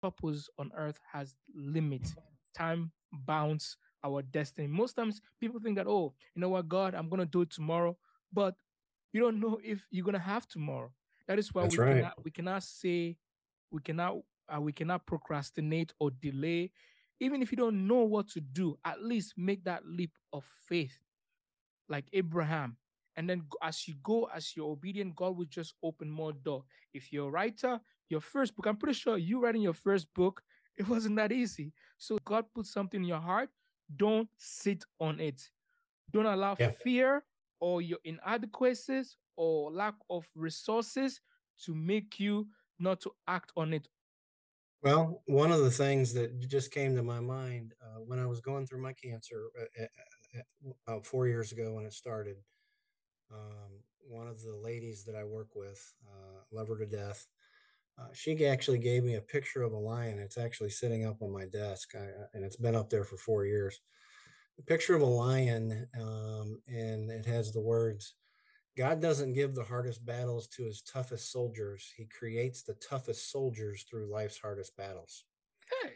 purpose on earth has limits, time bounds our destiny. Most times people think that, oh, you know what, God, I'm gonna do it tomorrow, but you don't know if you're gonna have tomorrow. That is why That's we right. cannot we cannot say we cannot uh, we cannot procrastinate or delay. Even if you don't know what to do, at least make that leap of faith, like Abraham. And then as you go, as you're obedient, God will just open more door. If you're a writer, your first book, I'm pretty sure you writing your first book, it wasn't that easy. So God put something in your heart, don't sit on it. Don't allow Yeah. fear or your inadequacies or lack of resources to make you not to act on it. Well, one of the things that just came to my mind uh, when I was going through my cancer uh, uh, uh, about four years ago when it started, um, one of the ladies that I work with, uh, love her to death, uh, she actually gave me a picture of a lion. It's actually sitting up on my desk, I, and it's been up there for four years. A picture of a lion, um, and it has the words, God doesn't give the hardest battles to his toughest soldiers. He creates the toughest soldiers through life's hardest battles.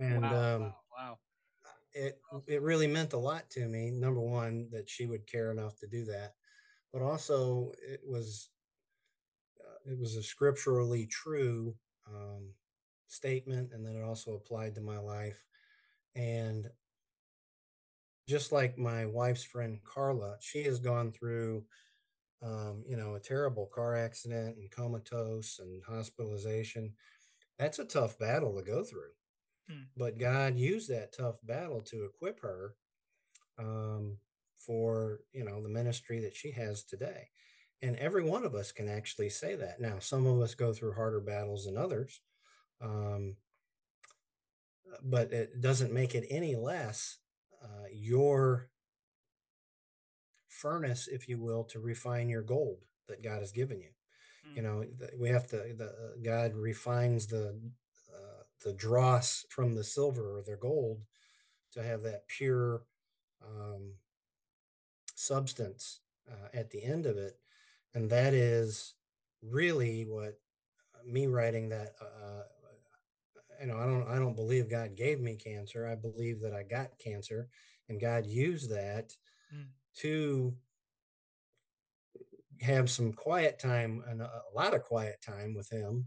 And wow, um, wow, wow. it it really meant a lot to me. Number one, that she would care enough to do that, but also it was uh, it was a scripturally true um, statement, and then it also applied to my life. And just like my wife's friend Carla, she has gone through, um, you know, a terrible car accident and comatose and hospitalization. That's a tough battle to go through. Hmm. But God used that tough battle to equip her um, for, you know, the ministry that she has today. And every one of us can actually say that. Now, some of us go through harder battles than others, um, but it doesn't make it any less uh, your furnace, if you will, to refine your gold that God has given you. You Mm. know, we have to. The, uh, God refines the uh, the dross from the silver or the gold to have that pure um, substance uh, at the end of it, and that is really what uh, me writing that. Uh, you know, I don't. I don't believe God gave me cancer. I believe that I got cancer, and God used that Mm. to have some quiet time and a a lot of quiet time with him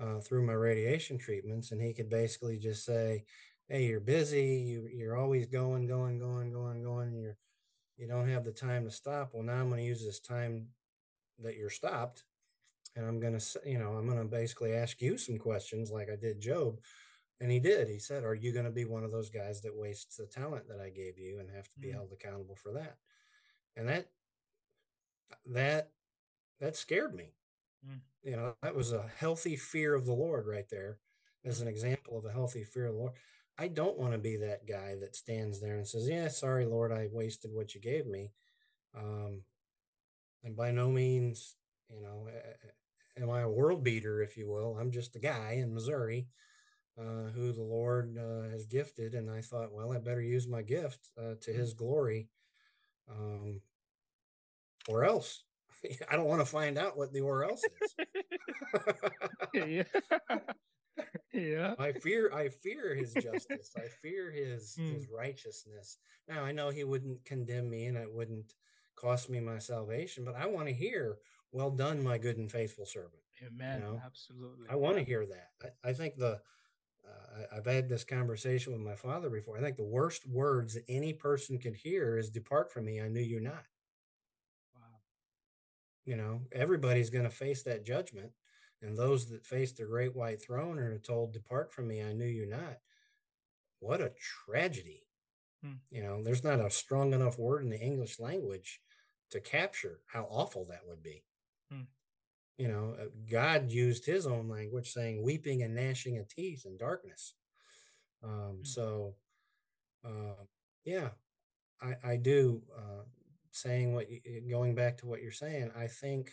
uh, through my radiation treatments, and he could basically just say, "Hey, you're busy. You you're always going, going, going, going, going. You're you don't have the time to stop. Well, now I'm going to use this time that you're stopped, and I'm going to you know I'm going to basically ask you some questions like I did Job." And he did. He said, "Are you going to be one of those guys that wastes the talent that I gave you and have to be Mm. held accountable for that?" And that that that scared me. Mm. You know, that was a healthy fear of the Lord right there as an example of a healthy fear of the Lord. I don't want to be that guy that stands there and says, "Yeah, sorry, Lord, I wasted what you gave me." Um, and by no means, you know, am I a world beater, if you will. I'm just a guy in Missouri uh, who the Lord uh, has gifted, and I thought, well, I better use my gift uh, to His glory, um, or else. I don't want to find out what the or else is. yeah. I fear I fear his justice. I fear his Mm. his righteousness. Now I know he wouldn't condemn me and it wouldn't cost me my salvation, but I want to hear, well done, my good and faithful servant. Amen. know, Absolutely. I want to hear that. I, I think the uh, I- I've had this conversation with my father before. I think the worst words that any person could hear is "Depart from me, I knew you not." Wow. You know, everybody's going to face that judgment, and those that face the great white throne are told, "Depart from me, I knew you not." What a tragedy! Hmm. You know, there's not a strong enough word in the English language to capture how awful that would be. Hmm. You know, uh, God used His own language, saying, "Weeping and gnashing of teeth in darkness." Um, Hmm. so, uh, yeah, I, I do. Uh, saying what, going back to what you're saying, I think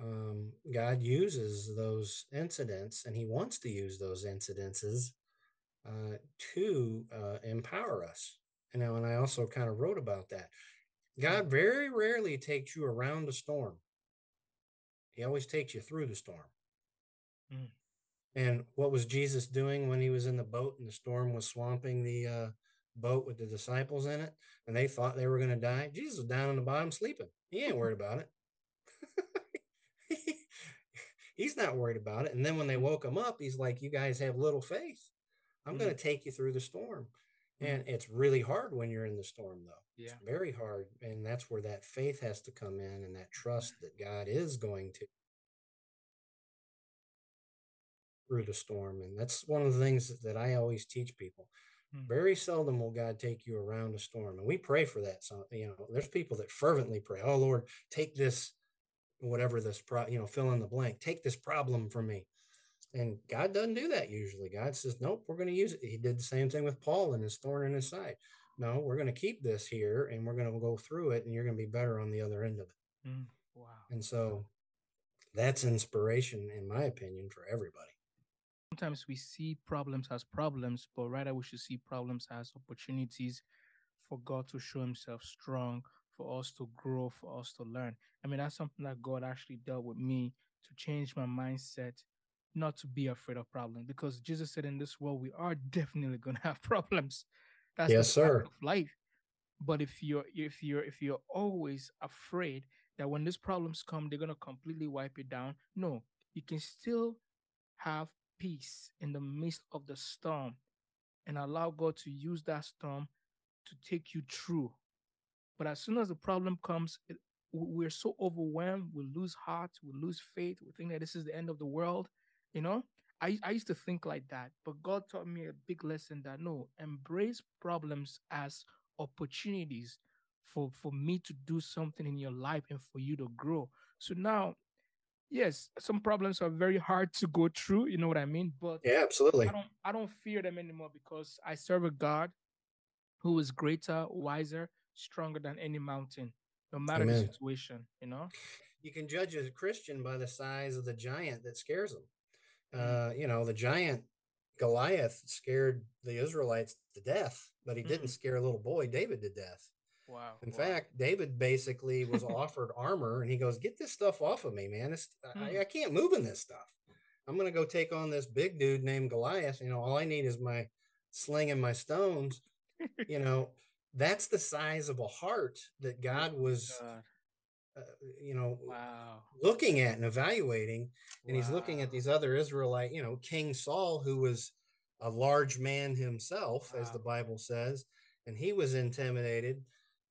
um, God uses those incidents, and He wants to use those incidences uh, to uh, empower us. You know, and I also kind of wrote about that. God very rarely takes you around the storm. He always takes you through the storm. Mm. And what was Jesus doing when he was in the boat and the storm was swamping the uh, boat with the disciples in it and they thought they were going to die? Jesus was down on the bottom sleeping. He ain't worried about it. he's not worried about it. And then when they woke him up, he's like, You guys have little faith. I'm mm-hmm. going to take you through the storm. Mm-hmm. And it's really hard when you're in the storm, though. Yeah. It's very hard. And that's where that faith has to come in and that trust that God is going to through the storm. And that's one of the things that I always teach people. Mm-hmm. Very seldom will God take you around a storm. And we pray for that. So, you know, there's people that fervently pray, Oh Lord, take this, whatever this, pro, you know, fill in the blank, take this problem from me. And God doesn't do that usually. God says, Nope, we're going to use it. He did the same thing with Paul and his thorn in his side. No, we're going to keep this here and we're going to go through it and you're going to be better on the other end of it. Mm, wow. And so that's inspiration, in my opinion, for everybody. Sometimes we see problems as problems, but rather we should see problems as opportunities for God to show himself strong, for us to grow, for us to learn. I mean, that's something that God actually dealt with me to change my mindset not to be afraid of problems because Jesus said in this world we are definitely going to have problems. That's yes, sir. of life. But if you're if you're if you're always afraid that when these problems come they're going to completely wipe it down, no, you can still have peace in the midst of the storm and allow God to use that storm to take you through. But as soon as the problem comes, it, we're so overwhelmed, we lose heart, we lose faith, we think that this is the end of the world, you know, I, I used to think like that, but God taught me a big lesson that no, embrace problems as opportunities for, for me to do something in your life and for you to grow. So now, yes, some problems are very hard to go through, you know what I mean? But yeah, absolutely. I don't I don't fear them anymore because I serve a God who is greater, wiser, stronger than any mountain, no matter Amen. the situation, you know? You can judge a Christian by the size of the giant that scares them. Mm. Uh, you know, the giant Goliath scared the Israelites to death, but he mm. didn't scare a little boy David to death. Wow. In wow. fact, David basically was offered armor and he goes, Get this stuff off of me, man. It's, mm. I, I can't move in this stuff. I'm going to go take on this big dude named Goliath. You know, all I need is my sling and my stones. you know, that's the size of a heart that God oh was God. Uh, you know, wow. looking at and evaluating. And wow. he's looking at these other Israelite, you know, King Saul, who was a large man himself, wow. as the Bible says, and he was intimidated.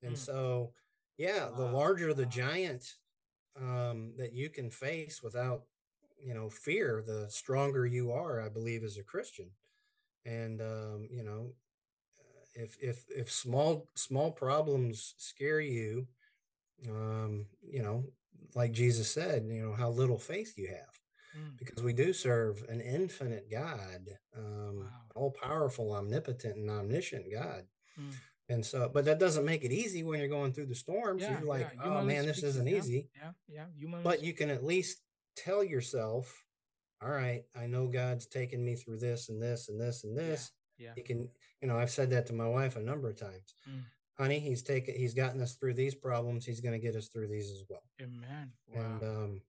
And mm. so, yeah, the larger the giant um, that you can face without, you know, fear, the stronger you are, I believe, as a Christian. And, um, you know, if if if small small problems scare you um, you know, like Jesus said, you know, how little faith you have. Mm. Because we do serve an infinite God, um, wow. all powerful, omnipotent, and omniscient God. Mm. And so, but that doesn't make it easy when you're going through the storms. Yeah, you're like, yeah. oh man, this isn't easy. Yeah, yeah. Humanly but you can at least tell yourself, all right, I know God's taken me through this and this and this and this. Yeah. You can, you know, I've said that to my wife a number of times. Mm honey, he's taken, he's gotten us through these problems. He's going to get us through these as well. Amen. Wow. And, um,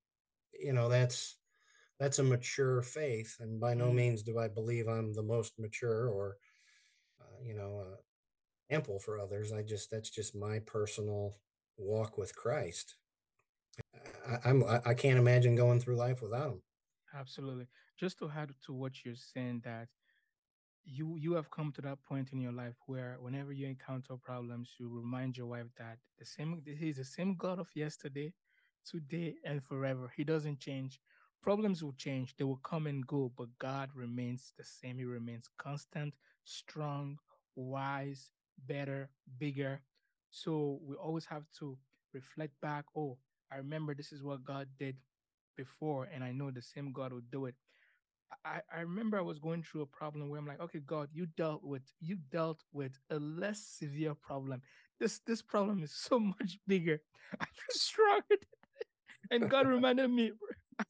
you know, that's, that's a mature faith. And by no mm. means do I believe I'm the most mature or, uh, you know, uh, ample for others. I just, that's just my personal walk with Christ. I, I'm, I can't imagine going through life without him. Absolutely. Just to add to what you're saying that you you have come to that point in your life where whenever you encounter problems, you remind your wife that the same he's the same God of yesterday, today, and forever. He doesn't change. Problems will change, they will come and go, but God remains the same. He remains constant, strong, wise, better, bigger. So we always have to reflect back. Oh, I remember this is what God did before, and I know the same God will do it. I, I remember I was going through a problem where I'm like, okay, God, you dealt with you dealt with a less severe problem. This this problem is so much bigger. I'm strong. and God reminded me,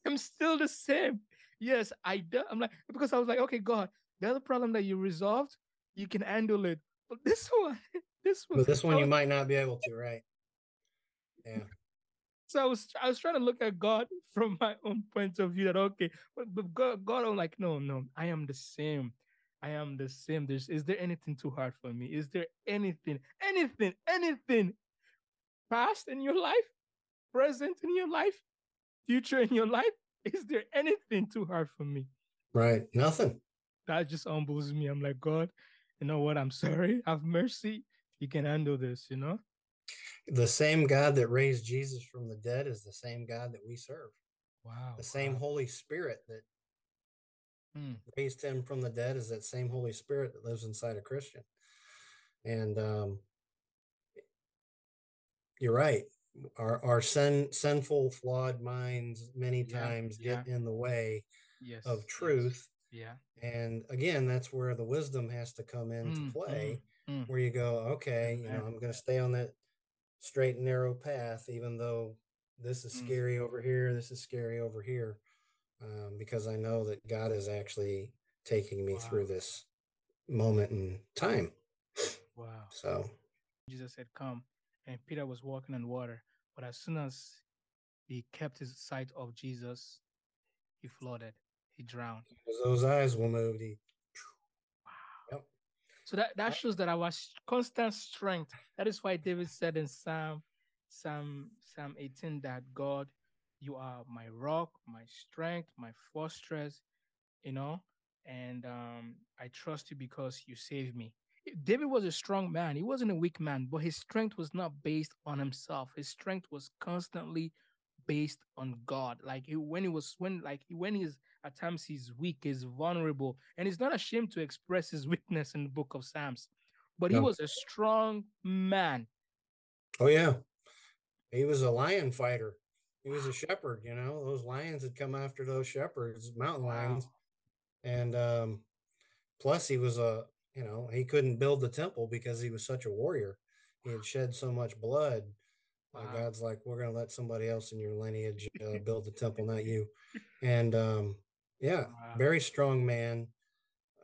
I'm still the same. Yes, I do. I'm like, because I was like, okay, God, the other problem that you resolved, you can handle it. But this one, this one, but this one you might not be able to, right? Yeah. So I was I was trying to look at God from my own point of view that okay, but, but God, God, I'm like, no, no, I am the same. I am the same. There's is there anything too hard for me? Is there anything, anything, anything past in your life, present in your life, future in your life? Is there anything too hard for me? Right. Nothing. That just humbles me. I'm like, God, you know what? I'm sorry. Have mercy. You can handle this, you know? The same God that raised Jesus from the dead is the same God that we serve. Wow. The same wow. Holy Spirit that Mm. raised him from the dead is that same Holy Spirit that lives inside a Christian. And um, you're right. Our our sin, sinful, flawed minds many Yeah, times yeah. get in the way Yes. of yes, truth. Yeah. And again, that's where the wisdom has to come into Mm, play, mm, mm. where you go, okay, you know, I'm going to stay on that straight and narrow path, even though this is Mm. scary over here, this is scary over here, um, because I know that God is actually taking me Wow. through this moment in time. Wow. So, Jesus said, Come. And Peter was walking on water. But as soon as he kept his sight of Jesus, he flooded. He drowned. as those eyes will move, he. So that, that Uh, shows that our constant strength. That is why David said in Psalm Psalm Psalm 18 that God, you are my rock, my strength, my fortress, you know, and um, I trust you because you saved me. David was a strong man. He wasn't a weak man, but his strength was not based on himself. His strength was constantly based on God. Like he, when he was when like when he's at times he's weak, he's vulnerable, and he's not ashamed to express his weakness in the book of Psalms. But he was a strong man. Oh yeah, he was a lion fighter. He was a shepherd. You know, those lions had come after those shepherds, mountain lions, and um, plus he was a you know he couldn't build the temple because he was such a warrior. He had shed so much blood. Wow. God's like, we're going to let somebody else in your lineage uh, build the temple, not you. And um, yeah, Wow. very strong man.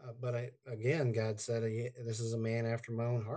Uh, but I, again, God said, "This is a man after my own heart."